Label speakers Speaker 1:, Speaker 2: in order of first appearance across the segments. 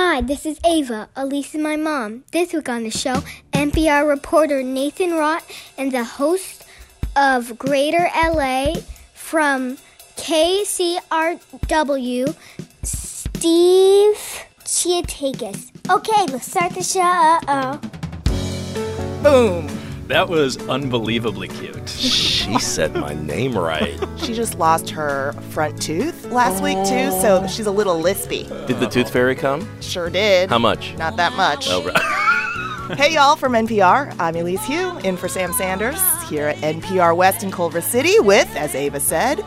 Speaker 1: Hi, this is Ava. Elise is my mom. This week on the show, NPR reporter Nathan Rott and the host of Greater LA from KCRW, Steve Chiotakis. Okay, let's start the show. Uh-oh.
Speaker 2: Boom. That was unbelievably cute.
Speaker 3: She said my name right.
Speaker 4: She just lost her front tooth last week, too, so oh. she's a little lispy.
Speaker 3: Did the tooth fairy come?
Speaker 4: Sure did.
Speaker 3: How much?
Speaker 4: Not that much.
Speaker 3: Oh, right.
Speaker 4: Hey, y'all, from NPR, I'm Elise Hu, in for Sam Sanders, here at NPR West in Culver City with, as Ava said,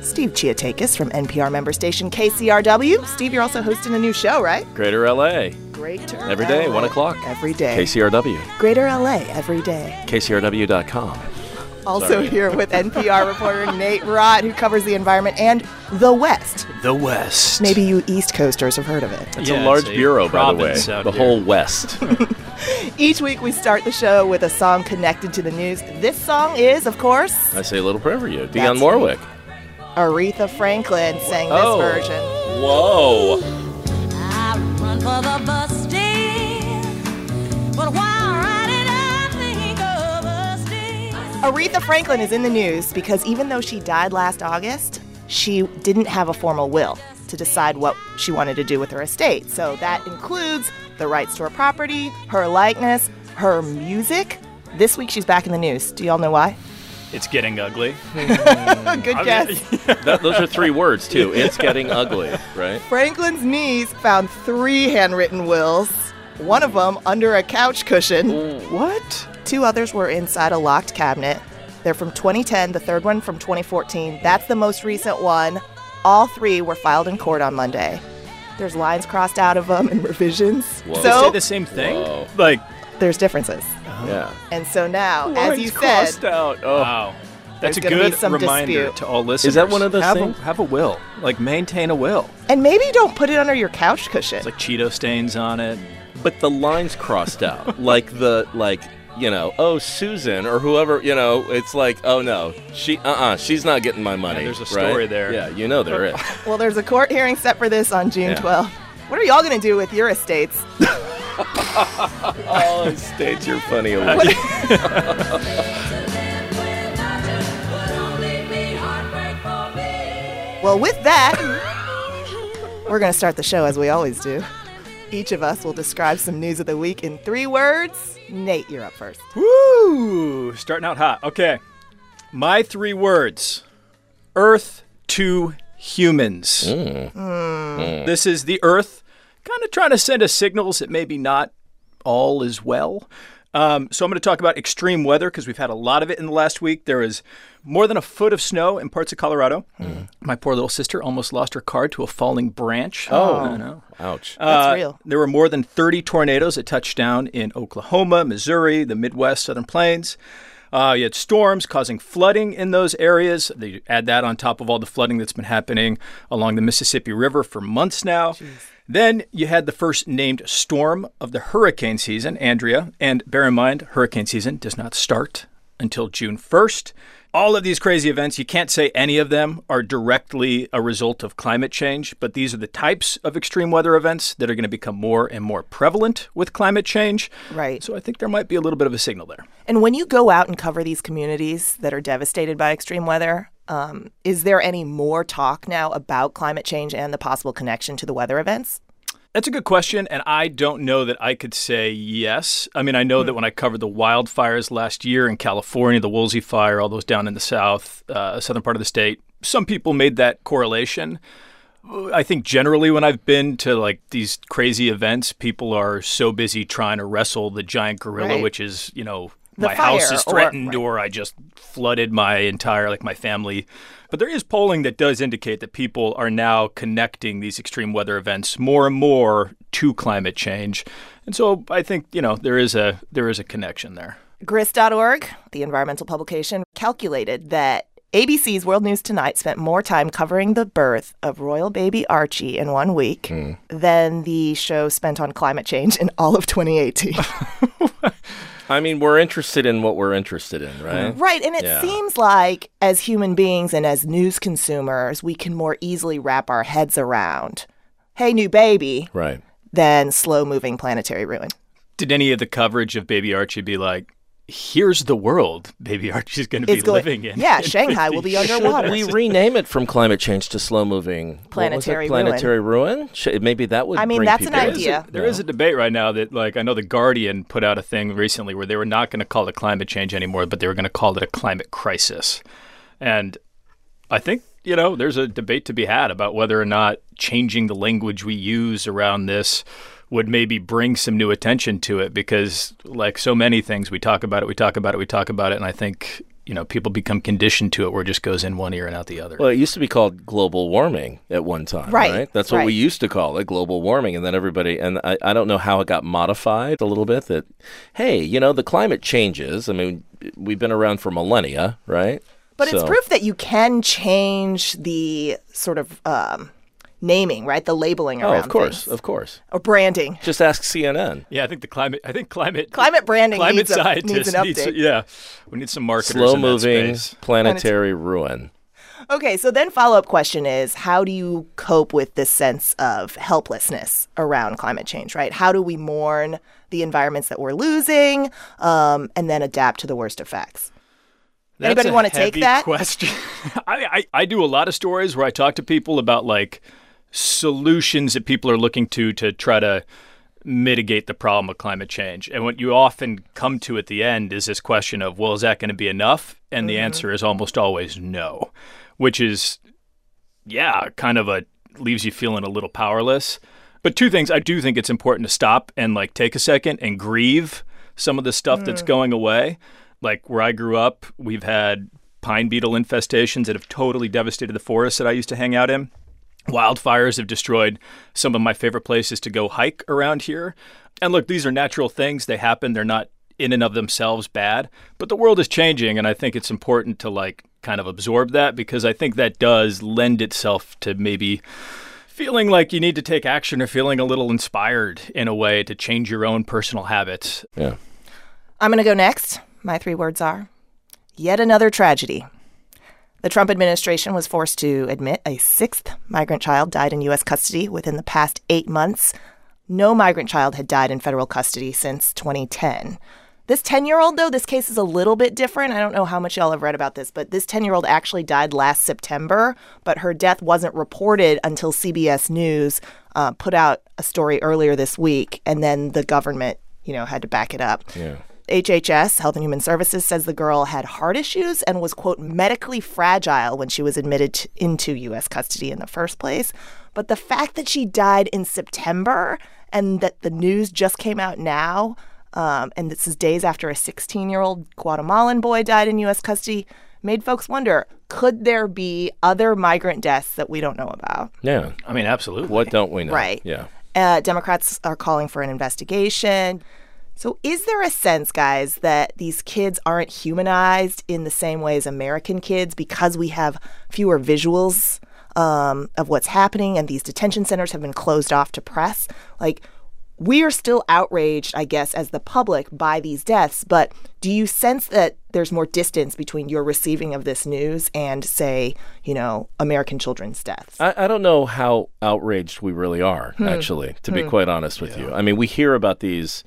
Speaker 4: Steve Chiotakis from NPR member station KCRW. Steve, you're also hosting a new show, right?
Speaker 3: Greater LA.
Speaker 4: Greater
Speaker 3: Every day,
Speaker 4: LA.
Speaker 3: 1 o'clock.
Speaker 4: Every day.
Speaker 3: KCRW.
Speaker 4: Greater LA, every day.
Speaker 3: KCRW.com.
Speaker 4: Also
Speaker 3: Sorry.
Speaker 4: here with NPR reporter Nate Rott, who covers the environment and the West.
Speaker 2: The West.
Speaker 4: Maybe you East Coasters have heard of it.
Speaker 3: It's
Speaker 2: Yeah,
Speaker 3: a large
Speaker 2: it's a
Speaker 3: bureau, by the way. The
Speaker 2: here.
Speaker 3: whole West.
Speaker 4: Each week we start the show with a song connected to the news. This song is, of course,
Speaker 3: I say a little prayer for you. Dionne
Speaker 4: That's
Speaker 3: Warwick.
Speaker 4: Aretha Franklin sang this
Speaker 3: Oh.
Speaker 4: version.
Speaker 3: Whoa.
Speaker 4: Aretha Franklin is in the news because even though she died last August, she didn't have a formal will to decide what she wanted to do with her estate. So that includes the rights to her property, her likeness, her music. This week she's back in the news. Do y'all know why?
Speaker 2: It's getting ugly. Hmm.
Speaker 4: Good
Speaker 2: I
Speaker 4: guess.
Speaker 2: mean,
Speaker 3: That, those are three words, too. It's getting ugly, right?
Speaker 4: Franklin's niece found three handwritten wills, one of them under a couch cushion.
Speaker 2: what?
Speaker 4: Two others were inside a locked cabinet. They're from 2010, the third one from 2014. That's the most recent one. All three were filed in court on Monday. There's lines crossed out of them and revisions.
Speaker 3: Whoa.
Speaker 2: They
Speaker 4: So
Speaker 2: say the same thing?
Speaker 3: Whoa.
Speaker 2: Like,
Speaker 4: there's differences. Uh-huh.
Speaker 3: Yeah.
Speaker 4: And so now, as you
Speaker 3: Lines
Speaker 4: said,
Speaker 3: crossed out. Oh.
Speaker 2: wow. That's a
Speaker 4: There's gonna
Speaker 2: good
Speaker 4: some
Speaker 2: reminder
Speaker 4: dispute.
Speaker 2: to all listeners.
Speaker 3: Is that one of those
Speaker 2: have
Speaker 3: things?
Speaker 2: A, have a will. Like, maintain a will.
Speaker 4: and maybe don't put it under your couch cushion.
Speaker 2: It's like Cheeto stains on it.
Speaker 3: But the lines crossed out. like the, like, you know, oh, Susan or whoever, you know, it's like, oh no, she, uh uh she's not getting my money.
Speaker 2: there's a
Speaker 3: right?
Speaker 2: story there.
Speaker 3: Yeah, you know there is.
Speaker 4: well, there's a court hearing set for this on June
Speaker 3: Yeah.
Speaker 4: 12th. What are y'all going to do with your estates?
Speaker 3: oh, states, you're funny.
Speaker 4: Well, with that, we're going to start the show as we always do. Each of us will describe some news of the week in three words. Nate, you're up first.
Speaker 2: Woo! Starting out hot. Okay. My three words Earth to humans. Mm. Hmm. This is the Earth kind of trying to send us signals that maybe not all is well. Um, so I'm going to talk about extreme weather because we've had a lot of it in the last week. There is more than a foot of snow in parts of Colorado. My poor little sister almost lost her car to a falling branch.
Speaker 3: Oh.
Speaker 2: I know.
Speaker 3: Ouch.
Speaker 4: That's
Speaker 2: Uh,
Speaker 4: real.
Speaker 2: There were more than 30 tornadoes that touched down in Oklahoma, Missouri, the Midwest, Southern Plains. Uh, you had storms causing flooding in those areas. They add that on top of all the flooding that's been happening along the Mississippi River for months now. Then you had the first named storm of the hurricane season, Andrea. And bear in mind, hurricane season does not start until June 1st. All of these crazy events, you can't say any of them are directly a result of climate change, but these are the types of extreme weather events that are going to become more and more prevalent with climate change.
Speaker 4: Right.
Speaker 2: So I think there might be a little bit of a signal there.
Speaker 4: And when you go out and cover these communities that are devastated by extreme weather, um, is there any more talk now about climate change and the possible connection to the weather events?
Speaker 2: That's a good question, and I don't know that I could say yes. I mean, I know that when I covered the wildfires last year in California, the Woolsey fire, all those down in the south, uh, southern part of the state, some people made that correlation. I think generally when I've been to like these crazy events, people are so busy trying to wrestle the giant gorilla,
Speaker 4: Right.
Speaker 2: which is, you know, my house
Speaker 4: fire
Speaker 2: is
Speaker 4: or-
Speaker 2: threatened
Speaker 4: right.
Speaker 2: or I just flooded my entire like my family. But there is polling that does indicate that people are now connecting these extreme weather events more and more to climate change. And so I think, you know, there is a there is a connection there.
Speaker 4: Grist.org, the environmental publication, calculated that ABC's World News Tonight spent more time covering the birth of royal baby Archie in one week hmm. than the show spent on climate change in all of 2018.
Speaker 3: I mean, we're interested in what we're interested in, right? Mm-hmm.
Speaker 4: right. And it
Speaker 3: Yeah.
Speaker 4: seems like as human beings and as news consumers, we can more easily wrap our heads around hey, new baby,
Speaker 3: Right.
Speaker 4: than slow moving planetary ruin.
Speaker 2: Did any of the coverage of Baby Archie be like, here's the world Baby Archie's going to be
Speaker 4: going-
Speaker 2: living in?
Speaker 4: yeah,
Speaker 2: in
Speaker 4: Shanghai will be underwater.
Speaker 3: We rename it from climate change to slow moving
Speaker 4: Planetary ruin.
Speaker 3: planetary ruin? Should, maybe that would.
Speaker 4: I mean,
Speaker 3: bring
Speaker 4: that's an
Speaker 3: people in.
Speaker 4: idea.
Speaker 2: There is a debate right now that, like, I know the Guardian put out a thing recently where they were not going to call it climate change anymore, but they were going to call it a climate crisis. And I think, you know, there's a debate to be had about whether or not changing the language we use around this would maybe bring some new attention to it because, like so many things, we talk about it, we talk about it, we talk about it, and I think, you know, people become conditioned to it where it just goes in one ear and out the other.
Speaker 3: Well, it used to be called global warming at one time,
Speaker 4: Right,
Speaker 3: right? That's what we used to call it, global warming. And then everybody, and I, I don't know how it got modified a little bit that, hey, you know, the climate changes. I mean, we've been around for millennia, right?
Speaker 4: But it's proof that you can change the sort of um, naming, right? The labeling
Speaker 3: Oh,
Speaker 4: around
Speaker 3: of course,
Speaker 4: things.
Speaker 3: of course.
Speaker 4: or branding.
Speaker 3: Just ask CNN.
Speaker 2: Yeah, I think the climate. I think climate.
Speaker 4: Climate branding
Speaker 2: Climate
Speaker 4: needs a-
Speaker 2: scientists
Speaker 4: needs an
Speaker 2: need
Speaker 4: update.
Speaker 2: to- yeah, we need some marketers
Speaker 3: Slow
Speaker 2: in that
Speaker 3: moving
Speaker 2: space.
Speaker 3: planetary ruin.
Speaker 4: Okay, so then follow up question is how do you cope with this sense of helplessness around climate change, right? How do we mourn the environments that we're losing um, and then adapt to the worst effects?
Speaker 2: That's
Speaker 4: Anybody wanna take that?
Speaker 2: question? I, I I do a lot of stories where I talk to people about like solutions that people are looking to to try to mitigate the problem of climate change. And what you often come to at the end is this question of, well, is that going to be enough? And the mm-hmm. answer is almost always no, which is, yeah, kind of a leaves you feeling a little powerless. But two things, I do think it's important to stop and like take a second and grieve some of the stuff that's mm. going away. Like where I grew up, we've had pine beetle infestations that have totally devastated the forests that I used to hang out in. Wildfires have destroyed some of my favorite places to go hike around here. And look, these are natural things. They happen. They're not in and of themselves bad. But the world is changing, and I think it's important to like kind of absorb that because I think that does lend itself to maybe feeling like you need to take action or feeling a little inspired in a way to change your own personal habits.
Speaker 3: Yeah.
Speaker 4: I'm going to go next. My three words are yet another tragedy. The Trump administration was forced to admit a sixth migrant child died in U.S. custody within the past eight months. No migrant child had died in federal custody since 2010. This 10 year old, though, this case is a little bit different. I don't know how much y'all have read about this, but this 10 year old actually died last September, but her death wasn't reported until CBS News uh, put out a story earlier this week, and then the government, you know, had to back it up.
Speaker 3: Yeah.
Speaker 4: HHS, Health and Human Services, says the girl had heart issues and was, quote, medically fragile when she was admitted t- into U.S. custody in the first place. But the fact that she died in September and that the news just came out now, um, and this is days after a 16 year old Guatemalan boy died in U.S. custody, made folks wonder could there be other migrant deaths that we don't know about?
Speaker 3: Yeah.
Speaker 2: I mean, absolutely.
Speaker 3: What don't we know?
Speaker 4: Right.
Speaker 3: Yeah.
Speaker 4: Uh, Democrats are calling for an investigation. So, is there a sense, guys, that these kids aren't humanized in the same way as American kids because we have fewer visuals um, of what's happening and these detention centers have been closed off to press? Like, we are still outraged, I guess, as the public by these deaths, but do you sense that there's more distance between your receiving of this news and, say, you know, American children's deaths?
Speaker 3: I, I don't know how outraged we really are,
Speaker 4: Hmm.
Speaker 3: actually, to be quite honest with you. I mean, we hear about these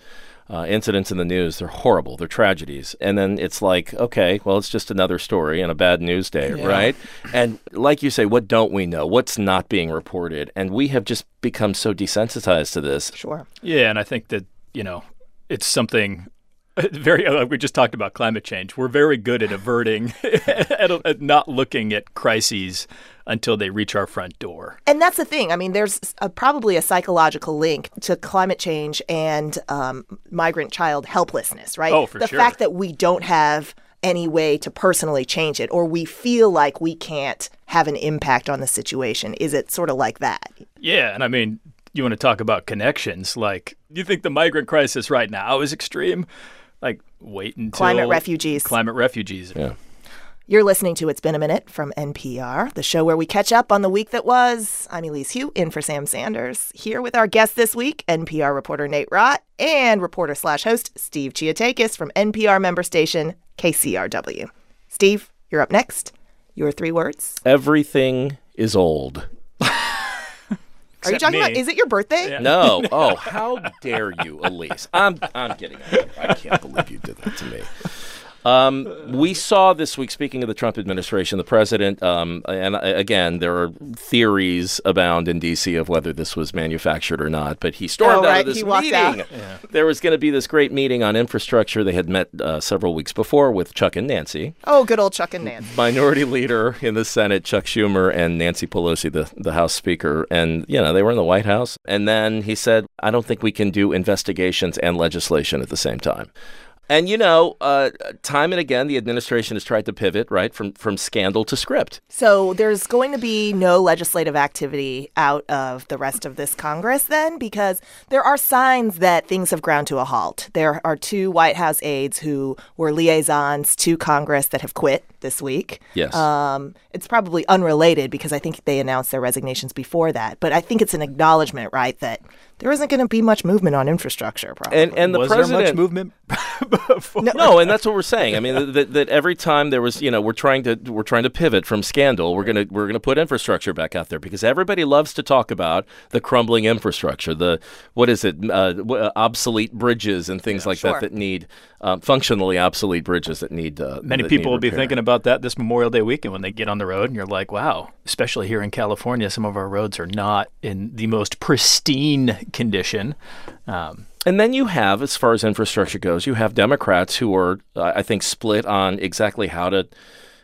Speaker 3: uh, incidents in the news. They're horrible. They're tragedies. And then it's like, okay, well, it's just another story on a bad news day, right? And like you say, what don't we know? What's not being reported? And we have just become so desensitized to this.
Speaker 4: Sure.
Speaker 2: Yeah, and I think that you know it's something very. uh, we just talked about climate change. We're very good at averting, at, at not looking at crises until they reach our front door.
Speaker 4: And that's the thing. I mean, there's a, probably a psychological link to climate change and um, migrant child helplessness, right?
Speaker 2: Oh, for
Speaker 4: the
Speaker 2: sure.
Speaker 4: fact that we don't have any way to personally change it, or we feel like we can't have an impact on the situation. Is it sort of like that?
Speaker 2: Yeah, and I mean, you want to talk about connections? Like, you think the migrant crisis right now is extreme? Like, wait until
Speaker 4: Climate refugees.
Speaker 2: Climate refugees.
Speaker 3: Yeah.
Speaker 4: You're listening to It's Been a Minute from NPR, the show where we catch up on the week that was. I'm Elise Hu, in for Sam Sanders. Here with our guest this week, NPR reporter Nate Rott and reporter slash host Steve Chiotakis from NPR member station KCRW. Steve, you're up next. Your three words.
Speaker 3: Everything is old.
Speaker 4: Are you talking
Speaker 2: me.
Speaker 4: about? Is it your birthday?
Speaker 2: Yeah.
Speaker 3: No. Oh, how dare you, Elise? I'm I'm getting out of here. I can't believe you did that to me. Um, we saw this week, speaking of the Trump administration, the president, um, and uh, again, there are theories abound in D.C. of whether this was manufactured or not, but he stormed
Speaker 4: Oh,
Speaker 3: out
Speaker 4: right,
Speaker 3: of this
Speaker 4: he
Speaker 3: meeting.
Speaker 4: out.
Speaker 3: There was going to be this great meeting on infrastructure. They had met uh, several weeks before with Chuck and Nancy.
Speaker 4: Oh, good old Chuck and Nancy.
Speaker 3: Minority Leader in the Senate, Chuck Schumer, and Nancy Pelosi, the, the House Speaker. And, you know, they were in the White House. And then he said, I don't think we can do investigations and legislation at the same time. And, you know, uh, time and again, the administration has tried to pivot, right, from, from scandal to script.
Speaker 4: So there's going to be no legislative activity out of the rest of this Congress then, because there are signs that things have ground to a halt. There are two White House aides who were liaisons to Congress that have quit this week.
Speaker 3: Yes.
Speaker 4: Um, it's probably unrelated because I think they announced their resignations before that. But I think it's an acknowledgement, right, that there isn't going to be much movement on infrastructure. Probably.
Speaker 3: And, and the
Speaker 2: was
Speaker 3: president.
Speaker 2: there much movement before?
Speaker 3: no, and that's what we're saying. I mean, that, that every time there was, you know, we're trying to we're trying to pivot from scandal. We're gonna we're gonna put infrastructure back out there because everybody loves to talk about the crumbling infrastructure, the what is it, uh, uh, obsolete bridges and things like
Speaker 4: sure.
Speaker 3: that that need um, functionally obsolete bridges that need. Uh,
Speaker 2: Many
Speaker 3: that
Speaker 2: people
Speaker 3: need
Speaker 2: will be thinking about that this Memorial Day weekend when they get on the road, and you're like, wow, especially here in California, some of our roads are not in the most pristine condition. Um,
Speaker 3: And then you have, as far as infrastructure goes, you have Democrats who are, I think, split on exactly how to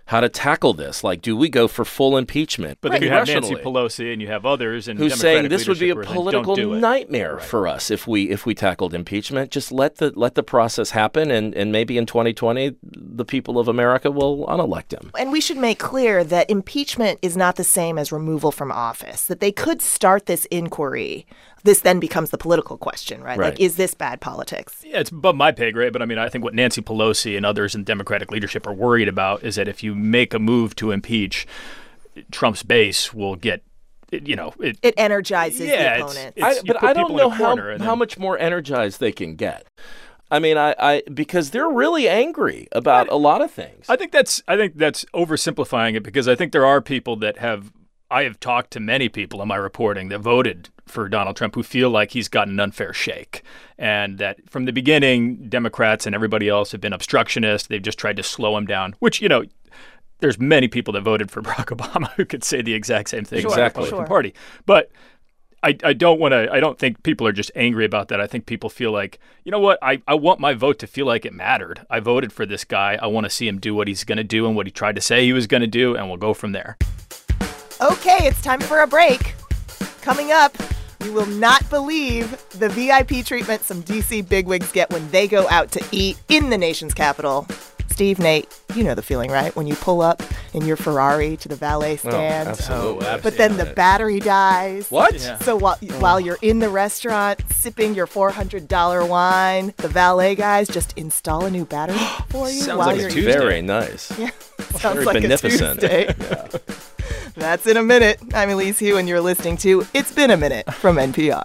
Speaker 3: how to tackle this. Like, do we go for full impeachment?
Speaker 2: but then you have Nancy? Pelosi and you have others, and
Speaker 3: who's saying this would be a
Speaker 2: leadership who are saying,
Speaker 3: political
Speaker 2: "Don't do
Speaker 3: nightmare for us if we if we tackled impeachment. Just let the let the process happen, and, and maybe in 2020 the people of America will unelect him.
Speaker 4: And we should make clear that impeachment is not the same as removal from office, that they could start this inquiry. This then becomes the political question, right?
Speaker 3: Right.
Speaker 4: Like, is this bad politics?
Speaker 2: Yeah, it's above my pay grade, but I mean, I think what Nancy Pelosi and others in Democratic leadership are worried about is that if you make a move to impeach, Trump's base will get, you know, it,
Speaker 4: It energizes
Speaker 2: Yeah,
Speaker 4: the
Speaker 2: it's-
Speaker 4: opponent.
Speaker 2: it's-
Speaker 3: I, but I don't
Speaker 2: people in a
Speaker 3: know how
Speaker 2: corner and
Speaker 3: how much more energized they can get. I mean, I, I because they're really angry about a lot of things.
Speaker 2: I think that's I think that's oversimplifying it because I think there are people that have I have talked to many people in my reporting that voted for Donald Trump who feel like he's gotten an unfair shake and that from the beginning Democrats and everybody else have been obstructionist they've just tried to slow him down which you know there's many people that voted for Barack Obama who could say the exact same thing
Speaker 4: Sure,
Speaker 2: the
Speaker 3: Exactly.
Speaker 2: Republican
Speaker 4: sure.
Speaker 2: Party but I, I don't want to I don't think people are just angry about that. I think people feel like, you know what, I, I want my vote to feel like it mattered. I voted for this guy. I want to see him do what he's gonna do and what he tried to say he was gonna do, and we'll go from there.
Speaker 4: Okay, it's time for a break. Coming up, you will not believe the VIP treatment some DC bigwigs get when they go out to eat in the nation's capital. Steve, Nate, you know the feeling, right? When you pull up in your Ferrari to the valet oh, stand, oh,
Speaker 3: absolutely.
Speaker 4: but then the battery dies.
Speaker 3: What?
Speaker 2: Yeah.
Speaker 4: So while, while you're in the restaurant sipping your $400 wine, the valet guys just install a new battery for you
Speaker 2: Sounds
Speaker 4: while
Speaker 2: like a
Speaker 4: you're
Speaker 2: Tuesday.
Speaker 3: Very nice.
Speaker 4: Yeah, sounds
Speaker 3: Very
Speaker 4: like
Speaker 3: beneficent.
Speaker 4: a Tuesday. That's in a minute. I'm Elise Hu, and you're listening to It's Been a Minute from NPR.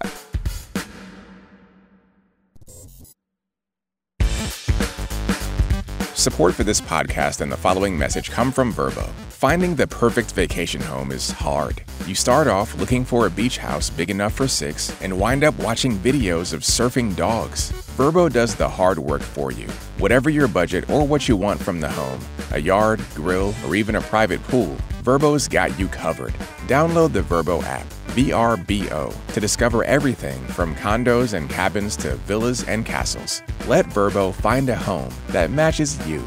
Speaker 5: Support for this podcast and the following message come from Vrbo. Finding the perfect vacation home is hard. You start off looking for a beach house big enough for six and wind up watching videos of surfing dogs. Vrbo does the hard work for you. Whatever your budget or what you want from the home a yard, grill, or even a private pool Vrbo's got you covered. Download the Vrbo app, VRBO, to discover everything from condos and cabins to villas and castles. Let Vrbo find a home that matches you.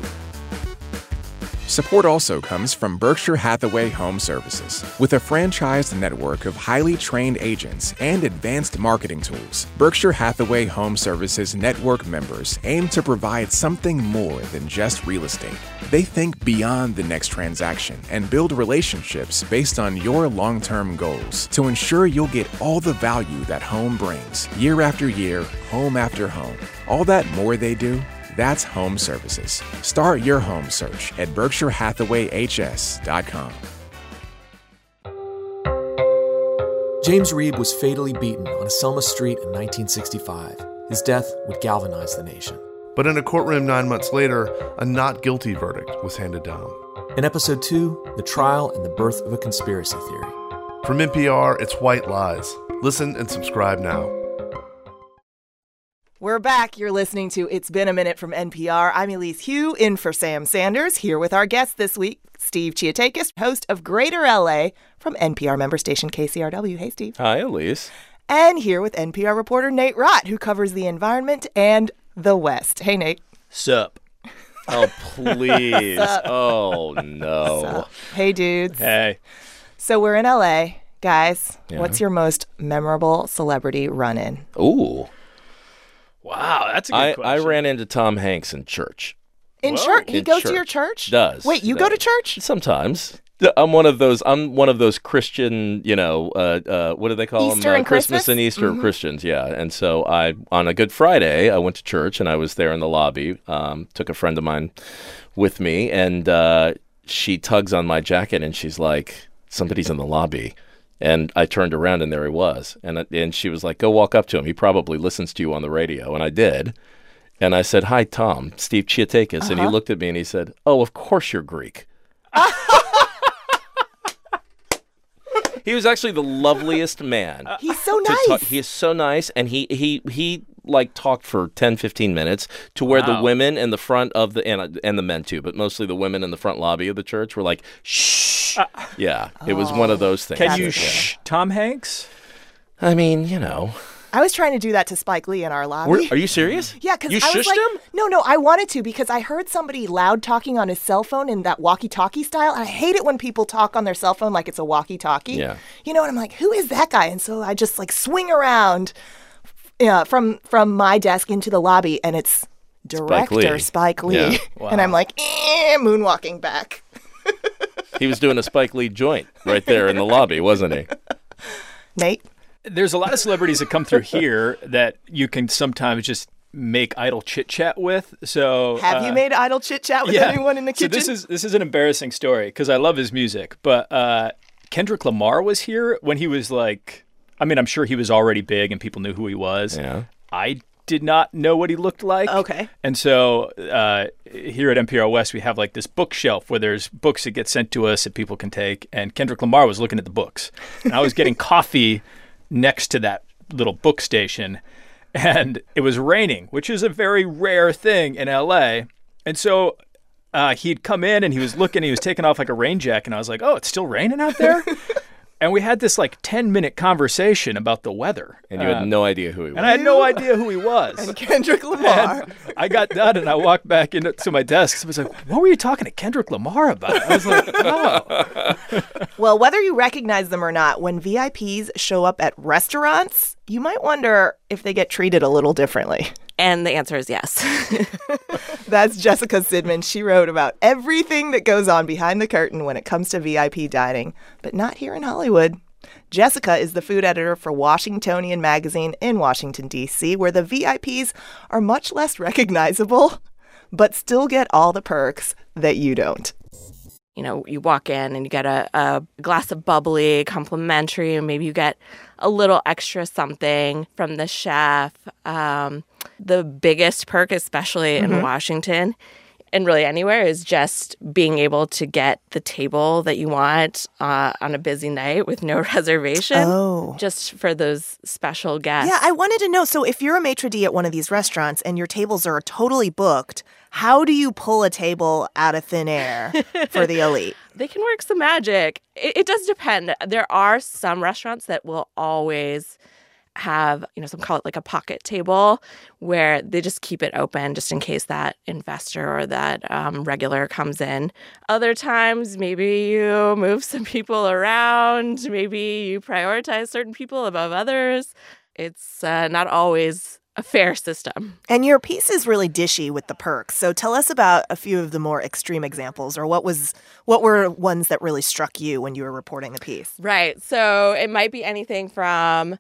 Speaker 5: Support also comes from Berkshire Hathaway Home Services. With a franchised network of highly trained agents and advanced marketing tools, Berkshire Hathaway Home Services network members aim to provide something more than just real estate. They think beyond the next transaction and build relationships based on your long term goals to ensure you'll get all the value that home brings, year after year, home after home. All that more they do that's home services. Start your home search at BerkshireHathawayHS.com.
Speaker 6: James Reeb was fatally beaten on Selma Street in 1965. His death would galvanize the nation.
Speaker 7: But in a courtroom nine months later, a not guilty verdict was handed down.
Speaker 6: In episode 2, the trial and the birth of a conspiracy theory.
Speaker 7: From NPR, it's White Lies Listen and subscribe now.
Speaker 4: We're back. You're listening to It's Been a Minute from NPR. I'm Elise Hu, in for Sam Sanders, here with our guest this week, Steve Chiotakis, host of Greater LA from NPR member station KCRW. Hey, Steve.
Speaker 3: Hi, Elise.
Speaker 4: And here with NPR reporter Nate Rott, who covers the environment and the West. Hey, Nate.
Speaker 2: Sup.
Speaker 3: Oh, please. oh, no.
Speaker 4: Hey, dudes.
Speaker 2: Hey.
Speaker 4: So we're in LA. Guys,
Speaker 3: Yeah.
Speaker 4: what's your most memorable celebrity run in?
Speaker 3: Ooh.
Speaker 2: Wow, that's a good
Speaker 3: I, I ran into Tom Hanks in church.
Speaker 4: In
Speaker 2: Whoa.
Speaker 4: church? He
Speaker 3: In
Speaker 4: goes to your church?
Speaker 3: Does.
Speaker 4: Wait, you go to church?
Speaker 3: Sometimes. I'm one of those. I'm one of those Christian, you know, uh, uh, what do they call
Speaker 4: Easter
Speaker 3: them?
Speaker 4: and
Speaker 3: Christmas
Speaker 4: Christmas?
Speaker 3: and Easter Christians, yeah. And so I, on a Good Friday, I went to church and I was there in the lobby. Um, took a friend of mine with me, and uh, she tugs on my jacket and she's like, "Somebody's in the lobby." And I turned around and there he was, and uh, and she was like, "Go walk up to him. He probably listens to you on the radio." And I did. And I said, "Hi, Tom, Steve Chiotakis," and he uh-huh. looked at me and he said, "Oh, of course you're Greek." he was actually the loveliest man.
Speaker 4: He's so nice.
Speaker 3: talk- he is so nice, and he he he like talked for 10, 15 minutes to where the women in the front of the and uh, and the men too, but mostly the women in the front lobby of the church were like, "Shh." yeah, it was one of those things.
Speaker 2: Can you
Speaker 3: Yeah.
Speaker 2: shh Tom Hanks?
Speaker 3: I mean, you know,
Speaker 4: I was trying to do that to Spike Lee in our lobby.
Speaker 3: Were- are you serious?
Speaker 4: Yeah, because
Speaker 3: you
Speaker 4: I was
Speaker 3: shushed
Speaker 4: like,
Speaker 3: him.
Speaker 4: no, no, I wanted to because I heard somebody loud talking on his cell phone in that walkie-talkie style, I hate it when people talk on their cell phone like it's a walkie-talkie.
Speaker 3: Yeah.
Speaker 4: you know, and I'm like, who is that guy? And so I just like swing around, yeah, from from my desk into the lobby, and it's director
Speaker 3: Lee.
Speaker 4: Spike Lee,
Speaker 3: Yeah.
Speaker 4: and I'm like, eh, moonwalking back.
Speaker 3: He was doing a Spike Lee joint right there in the lobby, wasn't he?
Speaker 4: Nate,
Speaker 2: There's a lot of celebrities that come through here that you can sometimes just make idle chit chat with. So
Speaker 4: have you
Speaker 2: uh,
Speaker 4: made idle chit chat with anyone in the kitchen?
Speaker 2: So this is this is an embarrassing story because I love his music, but uh, Kendrick Lamar was here when he was like, I mean, I'm sure he was already big and people knew who he was.
Speaker 3: Yeah.
Speaker 2: I did not know what he looked like.
Speaker 4: Okay.
Speaker 2: And so uh, here at NPR West, we have like this bookshelf where there's books that get sent to us that people can take. And Kendrick Lamar was looking at the books, and I was getting coffee next to that little book station, and it was raining, which is a very rare thing in LA. And so uh, he'd come in and he was looking, he was taking off like a rain jacket, and I was like, "Oh, it's still raining out there." and we had this like ten minute conversation about the weather,
Speaker 3: And you had uh, no idea who he was.
Speaker 2: and I had no idea who he was.
Speaker 4: And Kendrick Lamar.
Speaker 2: I got done and I walked back into to my desk. I was like, "What were you talking to Kendrick Lamar about?" I was like, "Oh,
Speaker 4: Well, whether you recognize them or not, when VIPs show up at restaurants, you might wonder if they get treated a little differently.
Speaker 8: And the answer is yes.
Speaker 4: That's Jessica Sidman. She wrote about everything that goes on behind the curtain when it comes to VIP dining, but not here in Hollywood. Jessica is the food editor for Washingtonian Magazine in Washington, D.C., where the VIPs are much less recognizable, but still get all the perks that you don't.
Speaker 8: You know, you walk in and you get a, a glass of bubbly, complimentary, and maybe you get a little extra something from the chef. Um, the biggest perk, especially in Washington and really anywhere, is just being able to get the table that you want uh, on a busy night with no reservation.
Speaker 4: Oh.
Speaker 8: Just for those special guests.
Speaker 4: Yeah, I wanted to know. So, if you're a maitre d' at one of these restaurants and your tables are totally booked, how do you pull a table out of thin air for the elite?
Speaker 8: they can work some magic. It, it does depend. There are some restaurants that will always have, you know, some call it like a pocket table where they just keep it open just in case that investor or that um, regular comes in. Other times, maybe you move some people around, maybe you prioritize certain people above others. It's uh, not always a fair system.
Speaker 4: And your piece is really dishy with the perks. So, tell us about a few of the more extreme examples, or what was what were ones that really struck you when you were reporting the piece?
Speaker 8: Right. So it might be anything from,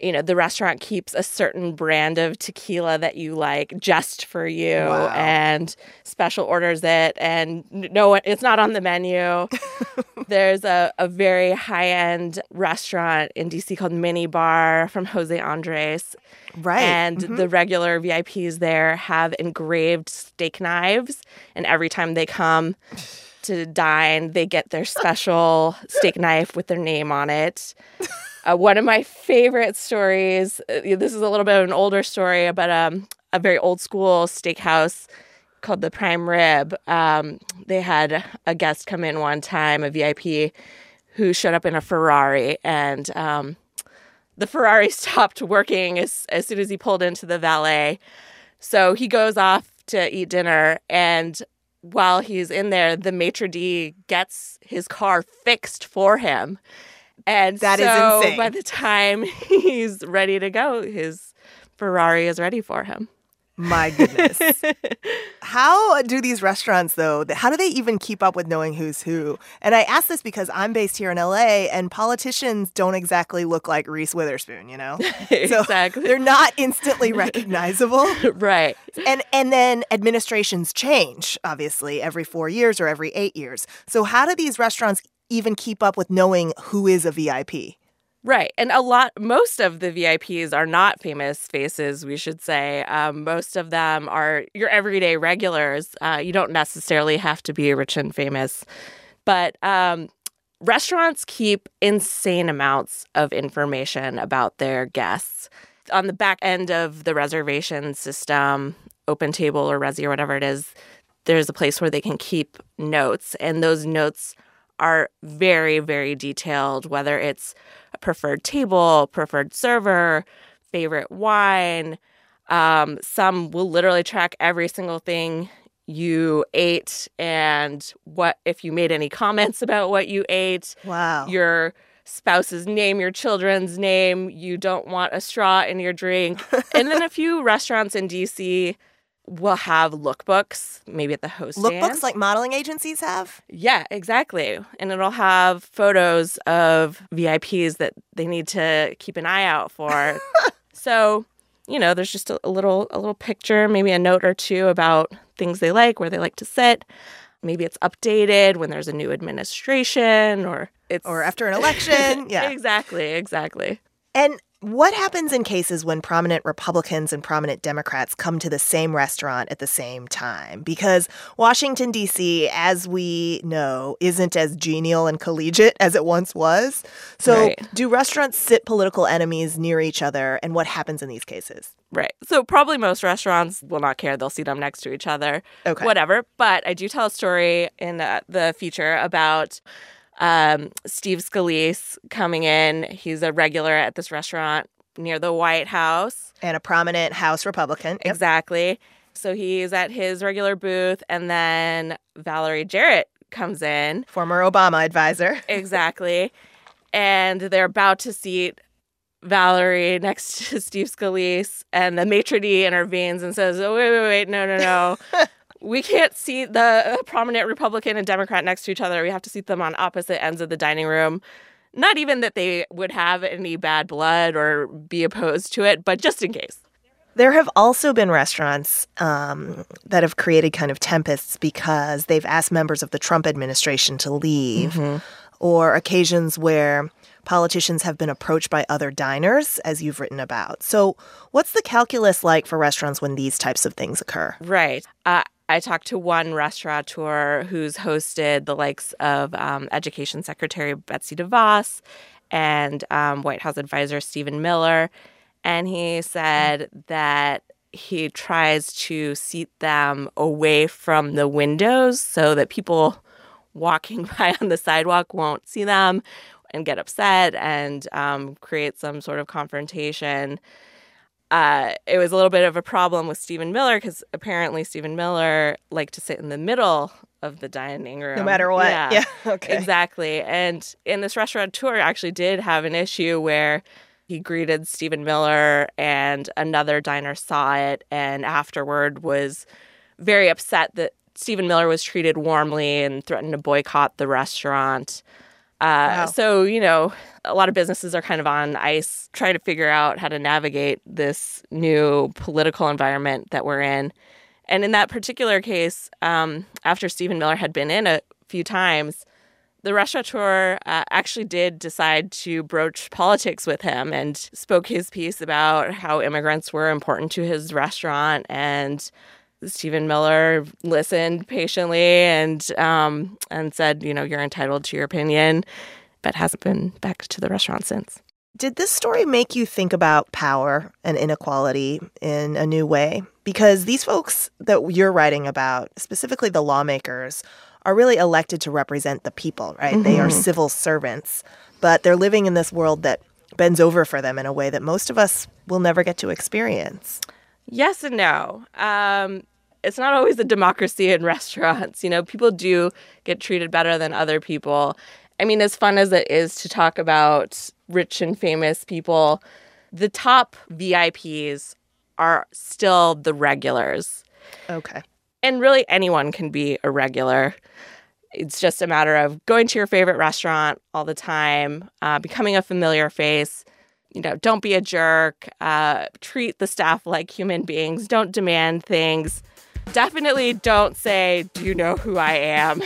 Speaker 8: you know, the restaurant keeps a certain brand of tequila that you like just for you
Speaker 4: Wow.
Speaker 8: and special orders it and no one it's not on the menu. There's a, a very high end restaurant in DC called Mini Bar from Jose Andres.
Speaker 4: Right.
Speaker 8: And mm-hmm. the regular VIPs there have engraved steak knives. And every time they come to dine, they get their special steak knife with their name on it. Uh, one of my favorite stories. Uh, this is a little bit of an older story about um, a very old school steakhouse called the Prime Rib. Um, they had a guest come in one time, a VIP, who showed up in a Ferrari, and um, the Ferrari stopped working as as soon as he pulled into the valet. So he goes off to eat dinner, and while he's in there, the maitre d gets his car fixed for him. And
Speaker 4: That is
Speaker 8: so
Speaker 4: insane.
Speaker 8: by the time he's ready to go, his Ferrari is ready for him.
Speaker 4: My goodness. how do these restaurants, though, how do they even keep up with knowing who's who? And I ask this because I'm based here in LA and politicians don't exactly look like Reese Witherspoon, you know? So
Speaker 8: Exactly.
Speaker 4: they're not instantly recognizable.
Speaker 8: right.
Speaker 4: And and then administrations change, obviously, every four years or every eight years. So how do these restaurants even keep up with knowing who is a VIP?
Speaker 8: Right. And a lot, most of the VIPs are not famous faces, we should say. Um, most of them are your everyday regulars. Uh, you don't necessarily have to be rich and famous. But um, restaurants keep insane amounts of information about their guests. On the back end of the reservation system, Open Table or Resy or whatever it is, there's a place where they can keep notes. And those notes are very, very detailed, whether it's a preferred table, preferred server, favorite wine. Um, some will literally track every single thing you ate and what if you made any comments about what you ate
Speaker 4: Wow.
Speaker 8: your spouse's name, your children's name, you don't want a straw in your drink. and then a few restaurants in DC will have lookbooks, maybe at the host stand.
Speaker 4: Lookbooks like modeling agencies have?
Speaker 8: Yeah, exactly. And it'll have photos of VIPs that they need to keep an eye out for. so, you know, there's just a, a little a little picture, maybe a note or two about things they like, where they like to sit. Maybe it's updated when there's a new administration or it's
Speaker 4: Or after an election? Yeah.
Speaker 8: exactly, exactly.
Speaker 4: And what happens in cases when prominent Republicans and prominent Democrats come to the same restaurant at the same time? Because Washington, D.C., as we know, isn't as genial and collegiate as it once was. So,
Speaker 8: Right.
Speaker 4: do restaurants sit political enemies near each other? And what happens in these cases?
Speaker 8: Right. So probably most restaurants will not care. They'll see them next to each other.
Speaker 4: Okay.
Speaker 8: Whatever. But I do tell a story in uh, the feature about um, Steve Scalise coming in. He's a regular at this restaurant near the White House.
Speaker 4: And a prominent House Republican. Yep.
Speaker 8: Exactly. So he's at his regular booth, and then Valerie Jarrett comes in.
Speaker 4: Former Obama advisor.
Speaker 8: Exactly. And they're about to seat Valerie next to Steve Scalise, and the maitre d' intervenes and says, "Oh wait, wait, wait, no, no, no, we can't see the prominent Republican and Democrat next to each other. We have to seat them on opposite ends of the dining room." Not even that they would have any bad blood or be opposed to it, but just in case.
Speaker 4: There have also been restaurants um, that have created kind of tempests because they've asked members of the Trump administration to leave, or occasions where politicians have been approached by other diners, as you've written about. So, what's the calculus like for restaurants when these types of things occur?
Speaker 8: Right. Uh, I talked to one restaurateur who's hosted the likes of um, Education Secretary Betsy DeVos and um, White House advisor Stephen Miller. And he said that he tries to seat them away from the windows so that people walking by on the sidewalk won't see them and get upset and um, create some sort of confrontation uh, it was a little bit of a problem with Stephen Miller because apparently Stephen Miller liked to sit in the middle of the dining room.
Speaker 4: No matter what.
Speaker 8: Yeah,
Speaker 4: Yeah, okay.
Speaker 8: Exactly. And in this restaurateur actually did have an issue where he greeted Stephen Miller and another diner saw it and afterward was very upset that Stephen Miller was treated warmly and threatened to boycott the restaurant. Uh,
Speaker 4: Wow.
Speaker 8: So, you know, a lot of businesses are kind of on ice trying to figure out how to navigate this new political environment that we're in. And in that particular case, um, after Stephen Miller had been in a few times, the restaurateur uh, actually did decide to broach politics with him and spoke his piece about how immigrants were important to his restaurant. And Stephen Miller listened patiently and um, and said, you know, you're entitled to your opinion, but hasn't been back to the restaurant since.
Speaker 4: Did this story make you think about power and inequality in a new way? Because these folks that you're writing about, specifically the lawmakers, are really elected to represent the people, right? They are civil servants, but they're living in this world that bends over for them in a way that most of us will never get to experience.
Speaker 8: Yes and no. Um, it's not always a democracy in restaurants. You know, people do get treated better than other people. I mean, as fun as it is to talk about rich and famous people, the top VIPs are still the regulars.
Speaker 4: Okay.
Speaker 8: And really, anyone can be a regular. It's just a matter of going to your favorite restaurant all the time, uh, becoming a familiar face. You know, don't be a jerk. Uh, treat the staff like human beings. Don't demand things. Definitely don't say, "Do you know who I am?"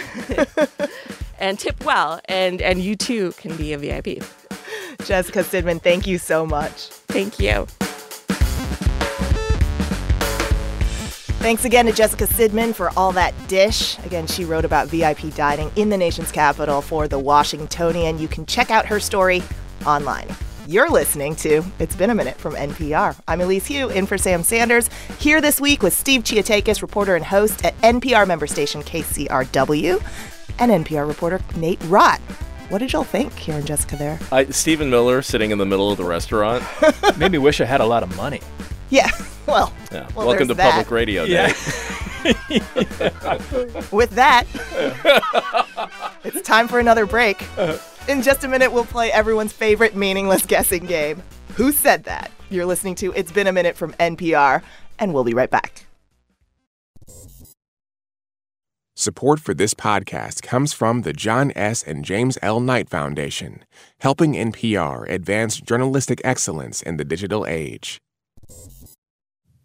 Speaker 8: and tip well. And and you too can be a VIP.
Speaker 4: Jessica Sidman, thank you so much.
Speaker 8: Thank you.
Speaker 4: Thanks again to Jessica Sidman for all that dish. Again, she wrote about VIP dining in the nation's capital for the Washingtonian. You can check out her story online. You're listening to It's Been a Minute from NPR. I'm Elise Hu, in for Sam Sanders, here this week with Steve Chiotakis, reporter and host at NPR member station KCRW, and NPR reporter Nate Rott. What did y'all think Karen Jessica there?
Speaker 3: I, Stephen Miller sitting in the middle of the restaurant.
Speaker 2: Made me wish I had a lot of money.
Speaker 4: Yeah, well,
Speaker 3: Yeah.
Speaker 4: Well,
Speaker 3: Welcome to
Speaker 4: that.
Speaker 3: public radio.
Speaker 2: Yeah.
Speaker 4: With that, it's time for another break. In just a minute, we'll play everyone's favorite meaningless guessing game. Who said that? You're listening to It's Been a Minute from NPR, and we'll be right back.
Speaker 5: Support for this podcast comes from the John S. and James L. Knight Foundation, helping NPR advance journalistic excellence in the digital age.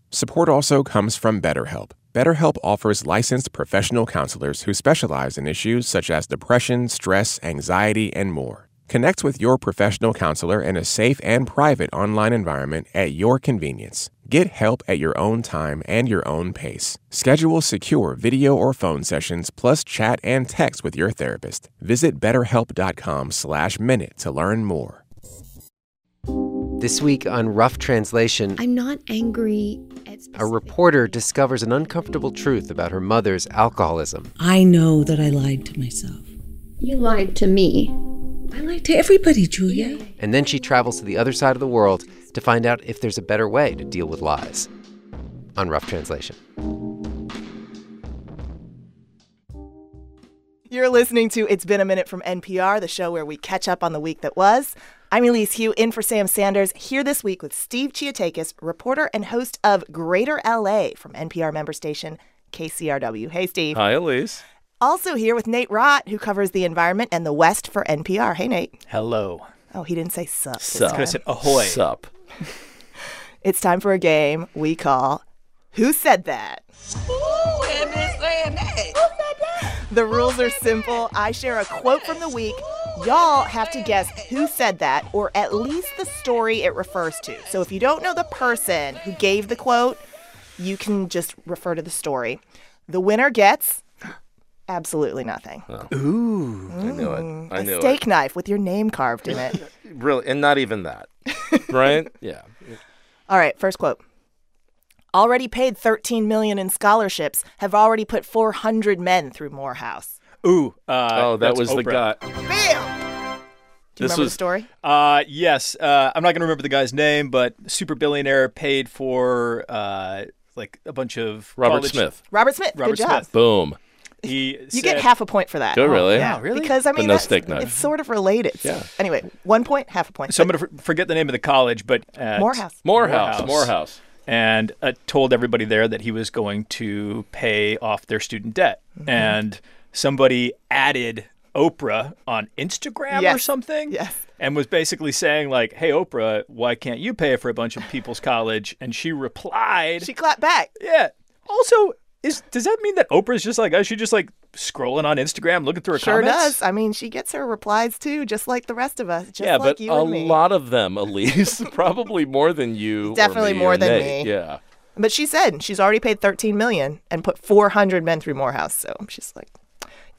Speaker 5: Support also comes from BetterHelp. BetterHelp offers licensed professional counselors who specialize in issues such as depression, stress, anxiety, and more. Connect with your professional counselor in a safe and private online environment at your convenience. Get help at your own time and your own pace. Schedule secure video or phone sessions plus chat and text with your therapist. Visit betterhelp.com/minute to learn more.
Speaker 9: This week on Rough Translation,
Speaker 10: I'm not angry at
Speaker 9: a reporter discovers an uncomfortable truth about her mother's alcoholism.
Speaker 10: I know that I lied to myself.
Speaker 11: You lied to me.
Speaker 10: I lied to everybody, Julia.
Speaker 9: And then she travels to the other side of the world to find out if there's a better way to deal with lies. On Rough Translation.
Speaker 4: You're listening to It's Been a Minute from NPR, the show where we catch up on the week that was. I'm Elise Hu, in for Sam Sanders, here this week with Steve Chiotakis, reporter and host of Greater LA from NPR member station KCRW. Hey, Steve.
Speaker 3: Hi, Elise.
Speaker 4: Also here with Nate Rott, who covers the environment and the West for NPR. Hey, Nate.
Speaker 2: Hello.
Speaker 4: Oh, he didn't say sup. this
Speaker 3: Sup.
Speaker 4: time.
Speaker 2: I said ahoy.
Speaker 3: Sup.
Speaker 4: It's time for a game we call Who Said that? Who is saying That? The rules are simple. I share a quote from the week. Y'all have to guess who said that, or at least the story it refers to. So if you don't know the person who gave the quote, you can just refer to the story. The winner gets absolutely nothing.
Speaker 2: Ooh.
Speaker 3: I knew it. Mm, I
Speaker 4: a
Speaker 3: knew a
Speaker 4: steak knife with your name carved in it.
Speaker 3: it. Really, and not even that. right? Yeah.
Speaker 4: All right, first quote. Already paid 13 million in scholarships, have already put 400 men through Morehouse.
Speaker 2: Ooh. Uh,
Speaker 3: oh, that
Speaker 2: that's
Speaker 3: was the
Speaker 2: Oprah.
Speaker 3: guy.
Speaker 4: Bam! Do you
Speaker 3: This
Speaker 4: remember
Speaker 3: was-
Speaker 4: the story?
Speaker 2: Uh, yes. Uh, I'm not going to remember the guy's name, but super billionaire paid for uh, like a bunch of
Speaker 3: Robert
Speaker 2: college-
Speaker 3: Smith.
Speaker 4: Robert Smith.
Speaker 2: Robert
Speaker 4: Good job.
Speaker 2: Smith.
Speaker 3: Boom.
Speaker 2: He
Speaker 4: You get half a point for that.
Speaker 3: Good, really?
Speaker 2: Yeah, really?
Speaker 4: Because I mean,
Speaker 3: no steak knife.
Speaker 4: it's sort of related.
Speaker 3: Yeah.
Speaker 4: Anyway, one point, half a point.
Speaker 2: So I'm going to forget the name of the college, but at,
Speaker 4: Morehouse.
Speaker 3: Morehouse.
Speaker 2: Morehouse.
Speaker 3: Morehouse.
Speaker 2: and uh, told everybody there that he was going to pay off their student debt.
Speaker 4: Mm-hmm.
Speaker 2: And somebody added Oprah on Instagram or something.
Speaker 4: Yes.
Speaker 2: And was basically saying like, "Hey Oprah, why can't you pay for a bunch of people's college?" And she replied,
Speaker 4: She clapped back.
Speaker 2: "Yeah." Also, is does that mean that Oprah's just like, oh, is she just like scrolling on Instagram, looking through her
Speaker 4: Sure
Speaker 2: comments?
Speaker 4: does. I mean, she gets her replies too, just like the rest of us. Just
Speaker 3: yeah,
Speaker 4: like
Speaker 3: but
Speaker 4: you
Speaker 3: a
Speaker 4: and me.
Speaker 3: lot of them, Elise, probably more than you. or
Speaker 4: Definitely
Speaker 3: me
Speaker 4: more
Speaker 3: or
Speaker 4: than
Speaker 3: Nate.
Speaker 4: me.
Speaker 3: Yeah.
Speaker 4: But she said she's already paid 13 million and put 400 men through Morehouse. So she's like,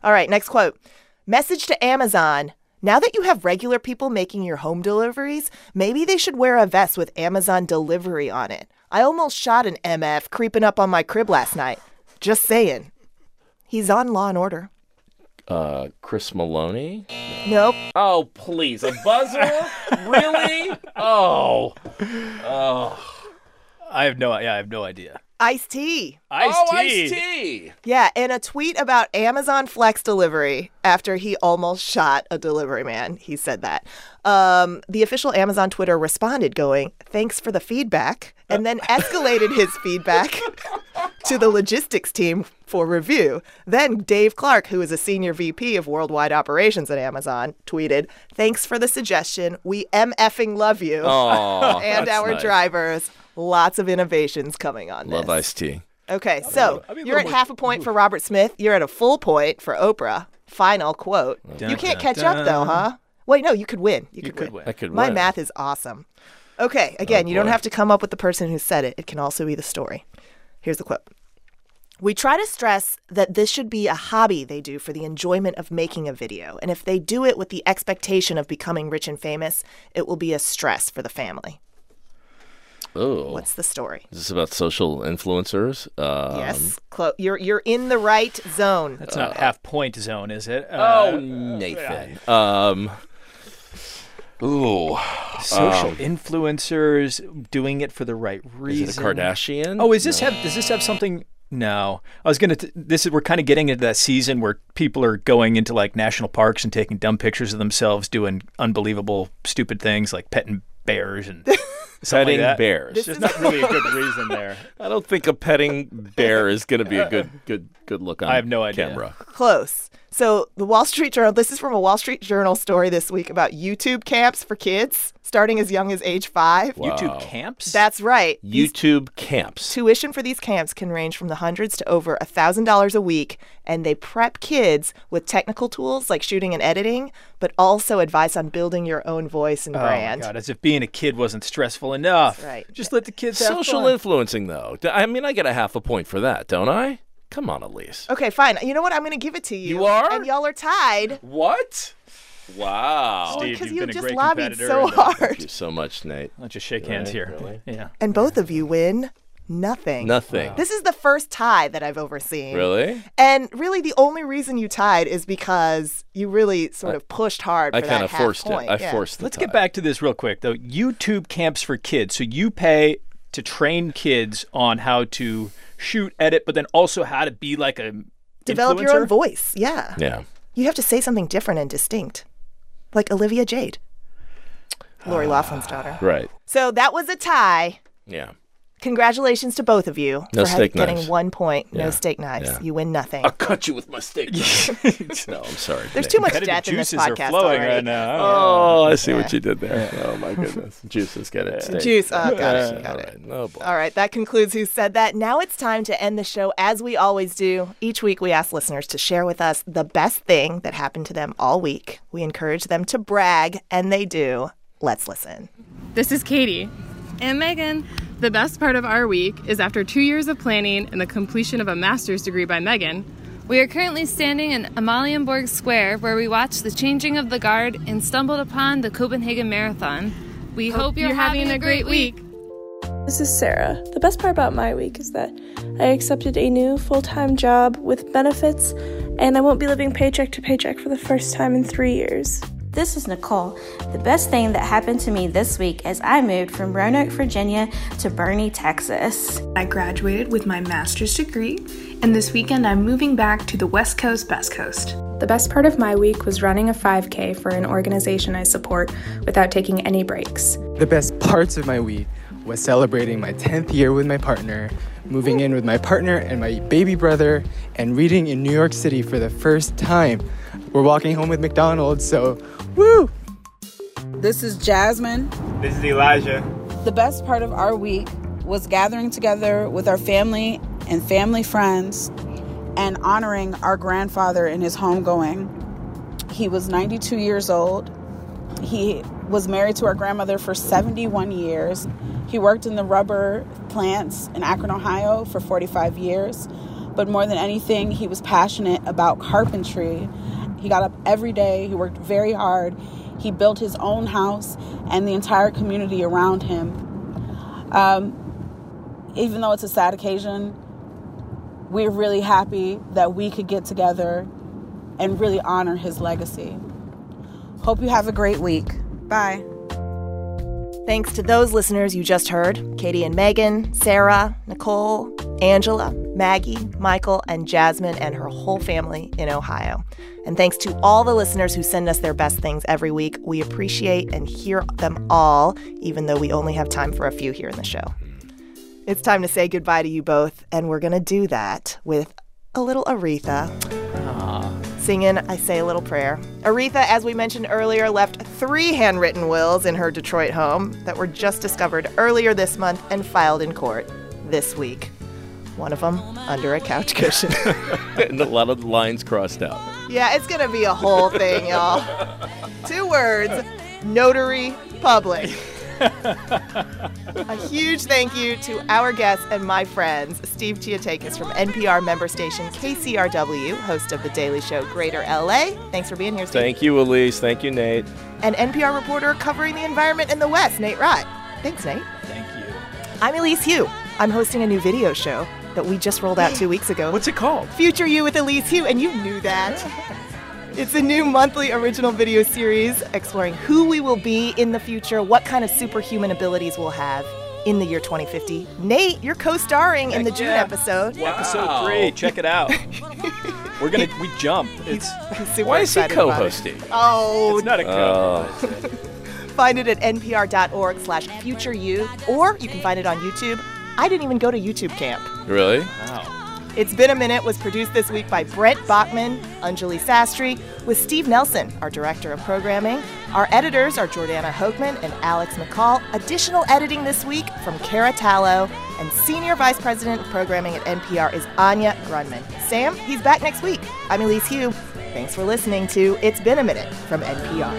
Speaker 4: all right, next quote. Message to Amazon. Now that you have regular people making your home deliveries, maybe they should wear a vest with Amazon delivery on it. I almost shot an MF creeping up on my crib last night. Just saying. He's on Law and Order.
Speaker 3: Uh, Chris Meloni?
Speaker 4: Nope.
Speaker 3: Oh, please. A buzzer? really? Oh. Oh.
Speaker 2: I have no. Yeah, I have no idea.
Speaker 4: Ice tea.
Speaker 2: Ice
Speaker 3: oh,
Speaker 2: T.
Speaker 3: Ice T.
Speaker 4: Yeah, in a tweet about Amazon Flex delivery after he almost shot a delivery man, he said that. Um, the official Amazon Twitter responded, going, Thanks for the feedback, and then escalated his feedback to the logistics team for review. Then Dave Clark, who is a senior VP of worldwide operations at Amazon, tweeted, Thanks for the suggestion. We MFing love you
Speaker 3: Aw,
Speaker 4: and our
Speaker 3: nice.
Speaker 4: drivers. Lots of innovations coming on
Speaker 3: Love
Speaker 4: this.
Speaker 3: Ice T.
Speaker 4: Okay, so
Speaker 2: I'd be a
Speaker 4: you're at
Speaker 2: more-
Speaker 4: half a point for Robert Smith. You're at a full point for Oprah. Final quote.
Speaker 2: Dun,
Speaker 4: you can't
Speaker 2: dun,
Speaker 4: catch up though, huh? Wait, no, you could win. You,
Speaker 2: You
Speaker 4: could,
Speaker 2: could
Speaker 4: win.
Speaker 2: win.
Speaker 3: I could
Speaker 4: My
Speaker 3: win.
Speaker 4: math is awesome. Okay, oh, again,
Speaker 3: Oh,
Speaker 4: you don't have to come up with the person who said it. It can also be the story. Here's the quote. We try to stress that this should be a hobby they do for the enjoyment of making a video. And if they do it with the expectation of becoming rich and famous, it will be a stress for the family.
Speaker 3: Oh.
Speaker 4: What's the story?
Speaker 3: Is this about social influencers? Um,
Speaker 4: yes, Clo- you're you're in the right zone.
Speaker 2: That's not half point zone, is it?
Speaker 3: Oh,
Speaker 2: Uh,
Speaker 3: Nathan. Um. Ooh.
Speaker 2: social
Speaker 3: Um,
Speaker 2: influencers doing it for the right reason.
Speaker 3: Is it a Kardashian?
Speaker 2: Oh, is this
Speaker 3: No.
Speaker 2: have? Does this have something? No, I was gonna. T- this is we're kind of getting into that season where people are going into like national parks and taking dumb pictures of themselves doing unbelievable, stupid things like petting bears and something
Speaker 3: petting
Speaker 2: like that.
Speaker 3: bears?
Speaker 2: There's not really a good reason there.
Speaker 3: I don't think a petting bear is going to be a good, good, good look on.
Speaker 2: I have no idea.
Speaker 3: Camera.
Speaker 4: Close. So, the Wall Street Journal, this is from a Wall Street Journal story this week about YouTube camps for kids starting as young as age five.
Speaker 2: YouTube camps.
Speaker 4: That's right. These
Speaker 3: YouTube camps.
Speaker 4: tuition for these camps can range from the hundreds to over a $1,000 a week, and they prep kids with technical tools like shooting and editing, but also advice on building your own voice and
Speaker 2: Oh
Speaker 4: brand.
Speaker 2: my god! As if being a kid wasn't stressful enough.
Speaker 4: That's right.
Speaker 2: Just let the kids have
Speaker 3: Social
Speaker 2: fun.
Speaker 3: influencing, though. I mean, I get a half a point for that, don't I? Come on, Elise.
Speaker 4: Okay, fine. You know what? I'm going to give it to you.
Speaker 3: You are?
Speaker 4: And y'all are tied
Speaker 3: What? Wow.
Speaker 2: Steve,
Speaker 4: because
Speaker 2: you've
Speaker 4: you
Speaker 2: been a
Speaker 4: just
Speaker 2: great
Speaker 4: lobbied so
Speaker 2: uh,
Speaker 4: hard.
Speaker 3: Thank you so much, Nate.
Speaker 2: Let's just shake hands here.
Speaker 3: Really?
Speaker 2: Yeah.
Speaker 4: And both of you win nothing.
Speaker 3: Nothing.
Speaker 4: This is the first tie that I've overseen.
Speaker 3: Really?
Speaker 4: And really, the only reason you tied is because you really sort of pushed hard.
Speaker 3: I kind of forced
Speaker 4: point.
Speaker 3: it. I
Speaker 4: yeah.
Speaker 3: forced the
Speaker 2: Let's
Speaker 3: tie.
Speaker 2: get back to this real quick, though. YouTube camps for kids. So you pay to train kids on how to shoot, edit, but then also how to be like a
Speaker 4: Develop your own voice. Yeah.
Speaker 3: Yeah.
Speaker 4: You have to say something different and distinct, like Olivia Jade, Lori ah. Loughlin's daughter.
Speaker 3: Right.
Speaker 4: So that was a tie.
Speaker 3: Yeah.
Speaker 4: Congratulations to both of you
Speaker 3: No
Speaker 4: for ha-
Speaker 3: steak
Speaker 4: getting
Speaker 3: knives.
Speaker 4: one point. No steak knives.
Speaker 3: Yeah.
Speaker 4: You win nothing.
Speaker 3: I'll cut you with my steak. no, I'm sorry.
Speaker 4: There's
Speaker 3: Nate.
Speaker 4: too much
Speaker 2: Competitive
Speaker 4: death in this
Speaker 2: juices are
Speaker 4: podcast
Speaker 2: flowing
Speaker 4: already.
Speaker 2: right now.
Speaker 3: Oh, I see what you did there. Oh my goodness, juices get it. Steak.
Speaker 4: Juice. Oh, got it.
Speaker 3: Yeah,
Speaker 4: Got
Speaker 3: all
Speaker 4: it.
Speaker 3: right. Oh boy.
Speaker 4: All right, that concludes Who Said That. Now it's time to end the show as we always do. Each week, we ask listeners to share with us the best thing that happened to them all week. We encourage them to brag, and they do. Let's listen.
Speaker 12: This is Katie. And Megan. The best part of our week is after two years of planning and the completion of a master's degree by Megan,
Speaker 13: We are currently standing in Amalienborg Square where we watched the changing of the guard and stumbled upon the Copenhagen Marathon. We hope, you're, having, a great week.
Speaker 14: This is Sarah. The best part about my week is that I accepted a new full time job with benefits, and I won't be living paycheck to paycheck for the first time in three years.
Speaker 15: This is Nicole. The best thing that happened to me this week is I moved from Roanoke, Virginia to Boerne, Texas.
Speaker 16: I graduated with my master's degree, and this weekend I'm moving back to the West Coast, Best Coast.
Speaker 17: The best part of my week was running a 5K for an organization I support without taking any breaks.
Speaker 18: The best parts of my week was celebrating my 10th year with my partner, moving in with my partner and my baby brother, and reading in New York City for the first time. We're walking home with McDonald's, so woo!
Speaker 19: This is Jasmine.
Speaker 20: This is Elijah.
Speaker 19: The best part of our week was gathering together with our family and family friends and honoring our grandfather in his homegoing. He was 92 years old. He was married to our grandmother for 71 years. He worked in the rubber plants in Akron, Ohio for 45 years. But more than anything, he was passionate about carpentry. He got up every day, he worked very hard. He built his own house and the entire community around him. Um, even though it's a sad occasion, we're really happy that we could get together and really honor his legacy. Hope you have a great week. Bye.
Speaker 4: Thanks to those listeners you just heard Katie and Megan, Sarah, Nicole, Angela, Maggie, Michael, and Jasmine, and her whole family in Ohio. And thanks to all the listeners who send us their best things every week. We appreciate and hear them all, even though we only have time for a few here in the show. It's time to say goodbye to you both, and we're going to do that with a little Aretha singing I Say a Little Prayer. Aretha, as we mentioned earlier, left three handwritten wills in her Detroit home that were just discovered earlier this month and filed in court this week. One of them under a couch cushion.
Speaker 3: and a lot of lines crossed out.
Speaker 4: yeah, it's going to be a whole thing, y'all. Two words notary public. A huge thank you to our guests and my friends, Steve Chiotakis from NPR member station KCRW, host of The Daily Show Greater LA. Thanks for being here, Steve.
Speaker 3: Thank you, Elise. Thank you, Nate.
Speaker 4: And NPR reporter covering the environment in the West, Nate Rott. Thanks, Nate.
Speaker 2: Thank you.
Speaker 4: I'm Elise Hu. I'm hosting a new video show that we just rolled out two weeks ago.
Speaker 2: What's it called?
Speaker 4: Future You with Elise Hu, and you knew that. It's a new monthly original video series exploring who we will be in the future, what kind of superhuman abilities we'll have in the year 2050. Nate, you're co-starring in the June
Speaker 2: yeah.
Speaker 4: episode.
Speaker 2: Episode three. Check it out. We're gonna we jump. It's
Speaker 4: He's super
Speaker 3: Why is he
Speaker 4: excited about it.
Speaker 3: co-hosting?
Speaker 4: Oh,
Speaker 2: it's not a co-host. Oh.
Speaker 4: find it at npr.org slash future you, or you can find it on YouTube. I didn't even go to YouTube camp.
Speaker 3: Really?
Speaker 2: Wow.
Speaker 4: It's Been a Minute was produced this week by Brent Bachman, Anjuli Sastry, with Steve Nelson, our director of programming. Our editors are Jordana Hochman and Alex McCall. Additional editing this week from Kara Tallow, and Senior Vice President of Programming at NPR is Anya Grundmann. Sam, he's back next week. I'm Elise Hu. Thanks for listening to It's Been a Minute from NPR.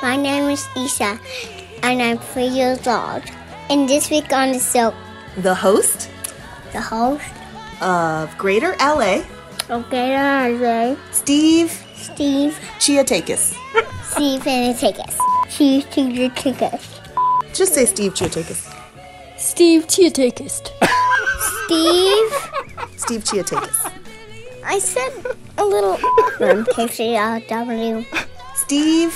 Speaker 21: My name is Isha, and I'm three years old. And this week on the show,
Speaker 4: The host
Speaker 21: the host
Speaker 4: of Greater LA,
Speaker 21: of Gator LA,
Speaker 4: Steve
Speaker 21: Steve,
Speaker 4: Chiotakis.
Speaker 21: Steve Panatakis. Steve Chiotakis.
Speaker 4: Just say Steve Chiotakis.
Speaker 21: Steve Chiotakis. Steve.
Speaker 4: Steve Chiotakis.
Speaker 21: I said a little. Um, W.
Speaker 4: Steve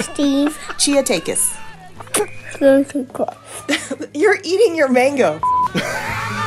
Speaker 21: Steve Chiotakis.
Speaker 4: You're eating your mango.